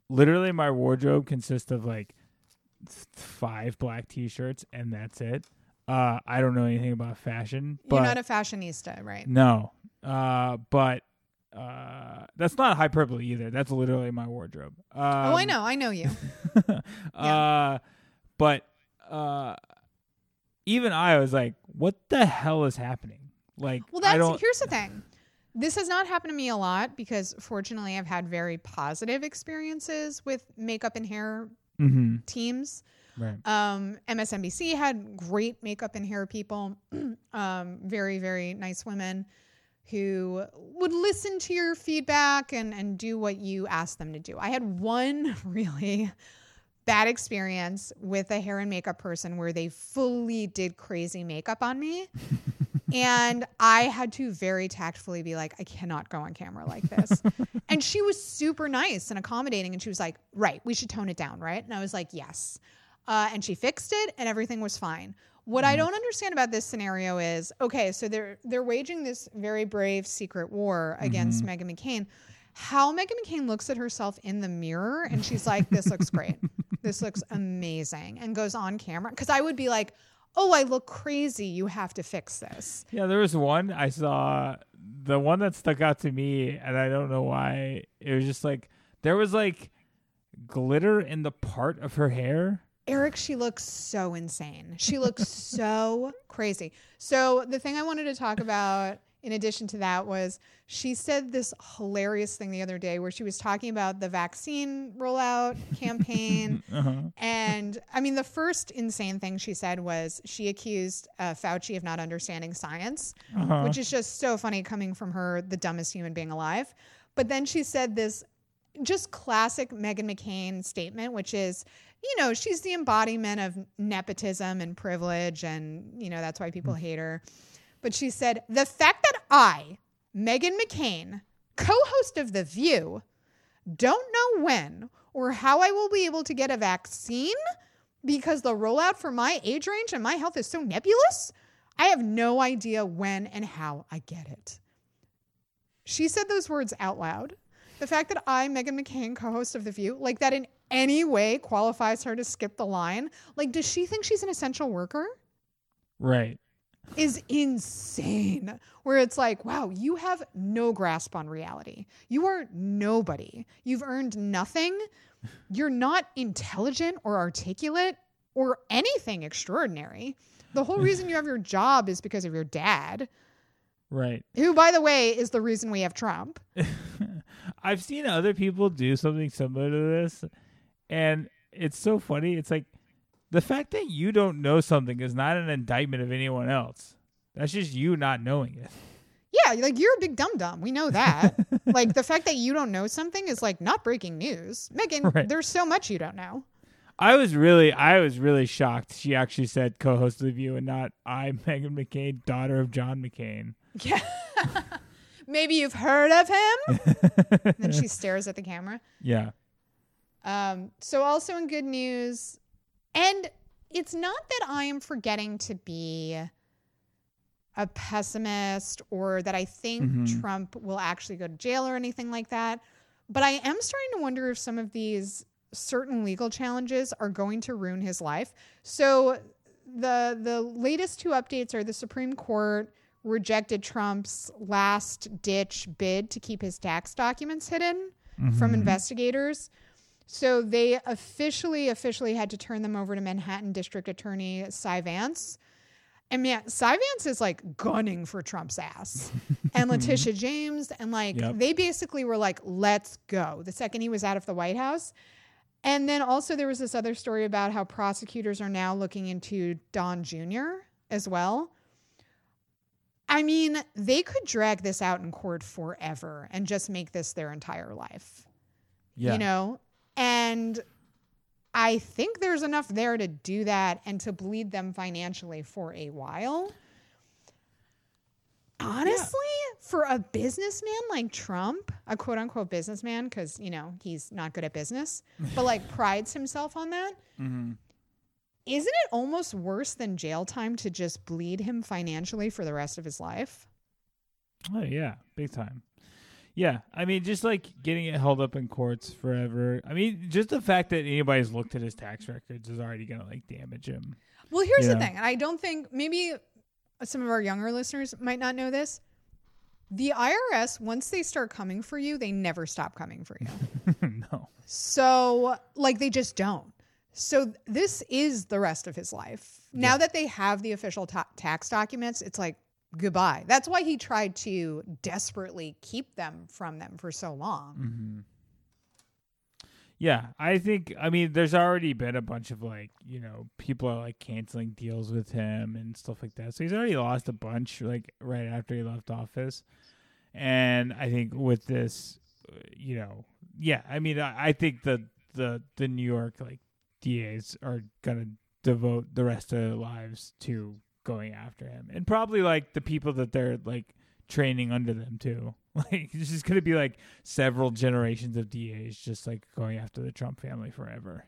literally my wardrobe consists of like five black t-shirts and that's it. Uh, I don't know anything about fashion, but You're not a fashionista, right? no. Uh, but uh, that's not hyperbole either. That's literally my wardrobe. Um, oh, I know, I know you. uh, but uh, even I was like, "What the hell is happening?" Like, Well, I that's don't. here's the thing. This has not happened to me a lot because fortunately I've had very positive experiences with makeup and hair hmm teams. Right. Um, MSNBC had great makeup and hair people, um, very, very nice women who would listen to your feedback and, and do what you asked them to do. I had one really bad experience with a hair and makeup person where they fully did crazy makeup on me. and I had to very tactfully be like, I cannot go on camera like this. and she was super nice and accommodating. And she was like, Right, we should tone it down, right? And I was like, Yes. Uh, and she fixed it, and everything was fine. What I mm-hmm. don't understand about this scenario is okay, so they're they're waging this very brave secret war against mm-hmm. Meghan McCain. How Meghan McCain looks at herself in the mirror and she's like, "This looks great. this looks amazing," and goes on camera because I would be like, "Oh, I look crazy. You have to fix this." Yeah, there was one I saw. The one that stuck out to me, and I don't know why. It was just like there was like glitter in the part of her hair. Erek, she looks so insane. She looks so crazy. So, the thing I wanted to talk about in addition to that was she said this hilarious thing the other day where she was talking about the vaccine rollout campaign. Uh-huh. and I mean, the first insane thing she said was she accused uh, Fauci of not understanding science, Uh-huh. which is just so funny coming from her, the dumbest human being alive. But then she said this just classic Meghan McCain statement, which is, you know, she's the embodiment of nepotism and privilege, and, you know, that's why people mm. hate her. But she said, the fact that I, Meghan McCain, co host of The View, don't know when or how I will be able to get a vaccine because the rollout for my age range and my health is so nebulous, I have no idea when and how I get it. She said those words out loud. The fact that I, Meghan McCain, co host of The View, like that in any way qualifies her to skip the line. Like, does she think she's an essential worker? Right. Is insane. Where it's like, wow, you have no grasp on reality. You are nobody. You've earned nothing. You're not intelligent or articulate or anything extraordinary. The whole reason you have your job is because of your dad, Right. who, by the way, is the reason we have Trump. I've seen other people do something similar to this, and it's so funny. It's like the fact that you don't know something is not an indictment of anyone else. That's just you not knowing it. Yeah, like you're a big dum dum. We know that. like the fact that you don't know something is like not breaking news. Meghan, Right. there's so much you don't know. I was really, I was really shocked. She actually said co-host of the View and not I, Meghan McCain, daughter of John McCain. Yeah. Maybe you've heard of him. then she stares at the camera. Yeah. Um, so also in good news, and it's not that I am forgetting to be a pessimist or that I think Mhm. Trump will actually go to jail or anything like that, but I am starting to wonder if some of these certain legal challenges are going to ruin his life. So the the latest two updates are the Supreme Court rejected Trump's last ditch bid to keep his tax documents hidden from investigators. So they officially, officially had to turn them over to Manhattan District Attorney Cy Vance. And man, Cy Vance is like gunning for Trump's ass. and mhm. Letitia James, and like Yep. they basically were like, let's go the second he was out of the White House. And then also there was this other story about how prosecutors are now looking into Don Jr. as well. I mean, they could drag this out in court forever and just make this their entire life Yeah. you know and i think there's enough there to do that and to bleed them financially for a while honestly for a businessman like trump a quote unquote businessman because you know he's not good at business but like prides himself on that mm-hmm. isn't it almost worse than jail time to just bleed him financially for the rest of his life Oh yeah, big time. Yeah, I mean, just like getting it held up in courts forever. I mean, just the fact that anybody's looked at his tax records is already gonna like damage him. Well, here's the Yeah. thing, and I don't think maybe some of our younger listeners might not know this. The IRS, once they start coming for you, they never stop coming for you. no. so, like, they just don't. So, this is the rest of his life. Now that they have the official ta- tax documents, it's like goodbye. That's why he tried to desperately keep them from them for so long. hmm Yeah, I think. I mean, there's already been a bunch of like, you know, people are like canceling deals with him and stuff like that. So he's already lost a bunch, like right after he left office. And I think with this, uh, you know, yeah, I mean, I, I think the the the New York like DAs are gonna devote the rest of their lives to going after him, and probably like the people that they're like training under them too. Like it's just gonna be like several generations of DAs just like going after the Trump family forever.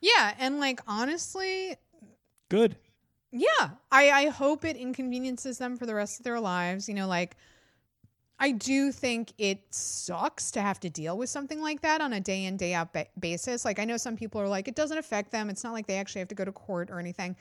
Yeah. And, like, honestly, Good. Yeah, I, I hope it inconveniences them for the rest of their lives. You know, like, I do think it sucks to have to deal with something like that on a day in, day out ba- basis. Like, I know some people are like, it doesn't affect them. It's not like they actually have to go to court or anything.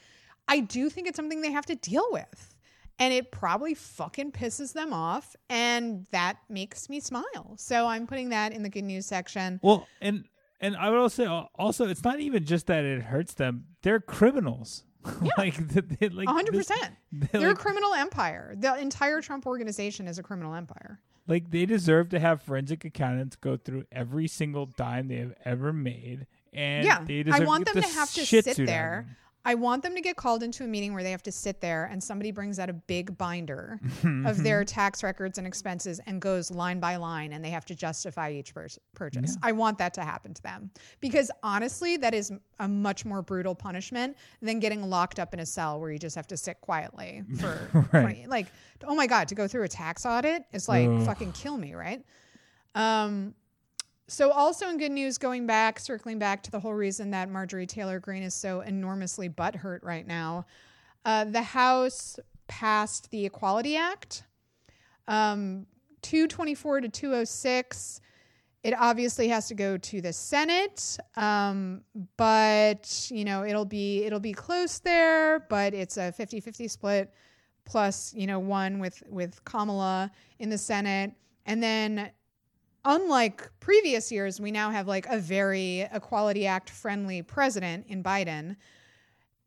I do think it's something they have to deal with. And it probably fucking pisses them off. And that makes me smile. So I'm putting that in the good news section. Well, and And I would also say also it's not even just that it hurts them; they're criminals. Yeah. like, they, like hundred this- percent. they, They're a criminal empire. The entire Trump organization is a criminal empire. like they deserve to have forensic accountants go through every single dime they have ever made, and yeah, they I want to them get to have to sit suit out of there. them. I want them to get called into a meeting where they have to sit there and somebody brings out a big binder of their tax records and expenses and goes line by line and they have to justify each pur- purchase. I want that to happen to them because honestly, that is a much more brutal punishment than getting locked up in a cell where you just have to sit quietly for Right. 20 like oh my god, to go through a tax audit is like Ugh. fucking kill me, right? Um so, also in good news, going back, circling back to the whole reason that Marjorie Taylor Greene is so enormously butthurt right now, uh, the House passed the Equality Act, um, 224 to 206. It obviously has to go to the Senate, um, but you know it'll be it'll be close there. But it's a 50-50 split, plus you know one with with Kamala in the Senate, and then unlike previous years, we now have like a very Equality Act friendly president in Biden.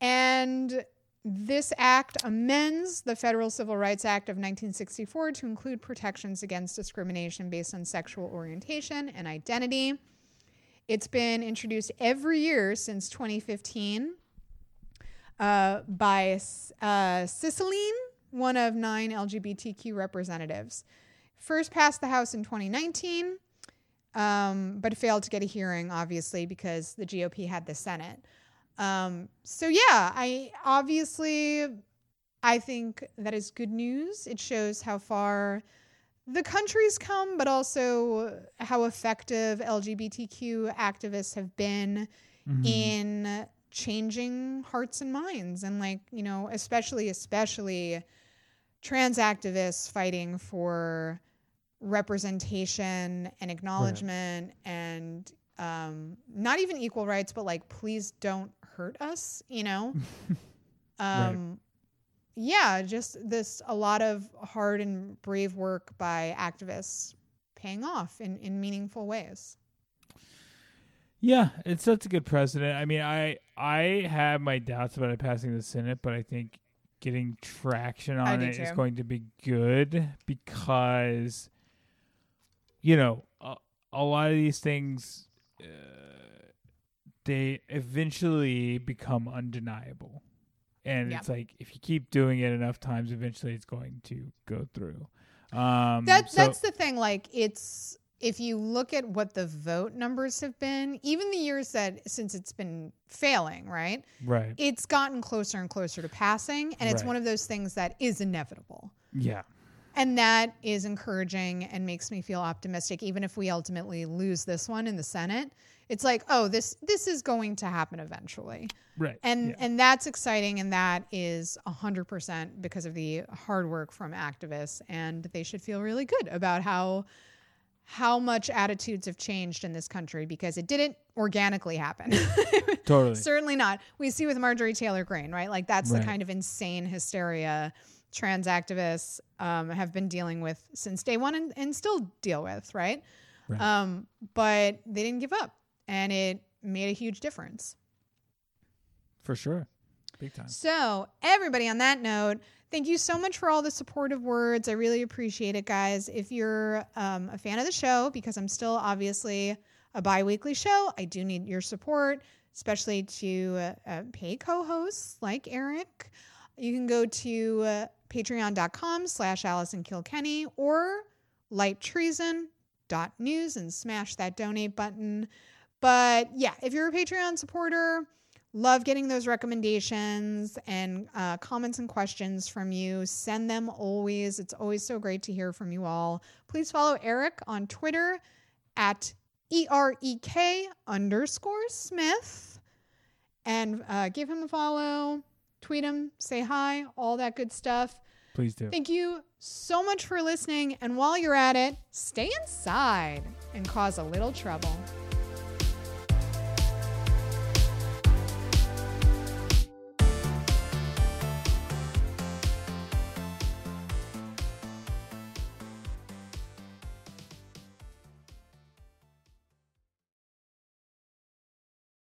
And this act amends the Federal Civil Rights Act of 1964 to include protections against discrimination based on sexual orientation and identity. It's been introduced every year since 2015 uh, by uh, one of nine LGBTQ representatives first passed the House in 2019, um, but failed to get a hearing, obviously, because the GOP had the Senate. Um, so yeah, I obviously I think that is good news. It shows how far the country's come, but also how effective LGBTQ activists have been Mm-hmm. in changing hearts and minds and like, you know, especially especially trans activists fighting for representation and acknowledgement and um, not even equal rights, but like, please don't hurt us, you know? um, Yeah, just this, a lot of hard and brave work by activists paying off in, in meaningful ways. Yeah, it's such a good precedent. I mean, I I have my doubts about it passing the Senate, but I think getting traction on it is too. going to be good because you know a, a lot of these things uh, they eventually become undeniable, and Yeah. it's like if you keep doing it enough times, eventually it's going to go through. Um, That so- that's the thing. Like it's if you look at what the vote numbers have been, even the years that since it's been failing, right? right. It's gotten closer and closer to passing, and it's Right. one of those things that is inevitable. Yeah. And that is encouraging and makes me feel optimistic, even if we ultimately lose this one in the Senate. It's like, oh, this this is going to happen eventually. Right. And yeah. and that's exciting and that is 100% because of the hard work from activists and they should feel really good about how how much attitudes have changed in this country because it didn't organically happen. totally. Certainly not. We see with Marjorie Taylor Greene, right? Like that's Right. the kind of insane hysteria trans activists um, have been dealing with since day one and, and still deal with, right? Right. Um, but they didn't give up and it made a huge difference. For sure. Big time. So, everybody, on that note, thank you so much for all the supportive words. I really appreciate it, guys. If you're um, a fan of the show, because I'm still obviously a bi weekly show, I do need your support, especially to uh, uh, pay co hosts like Erek. You can go to uh, patreon.com slash Allison Kilkenny or lighttreason.news and smash that donate button. But yeah, if you're a Patreon supporter, love getting those recommendations and uh, comments and questions from you. Send them always. It's always so great to hear from you all. Please follow Erek on Twitter at E R E K underscore Smith and uh, give him a follow, tweet them, say hi, all that good stuff. Please do. Thank you so much for listening. And while you're at it, stay inside and cause a little trouble.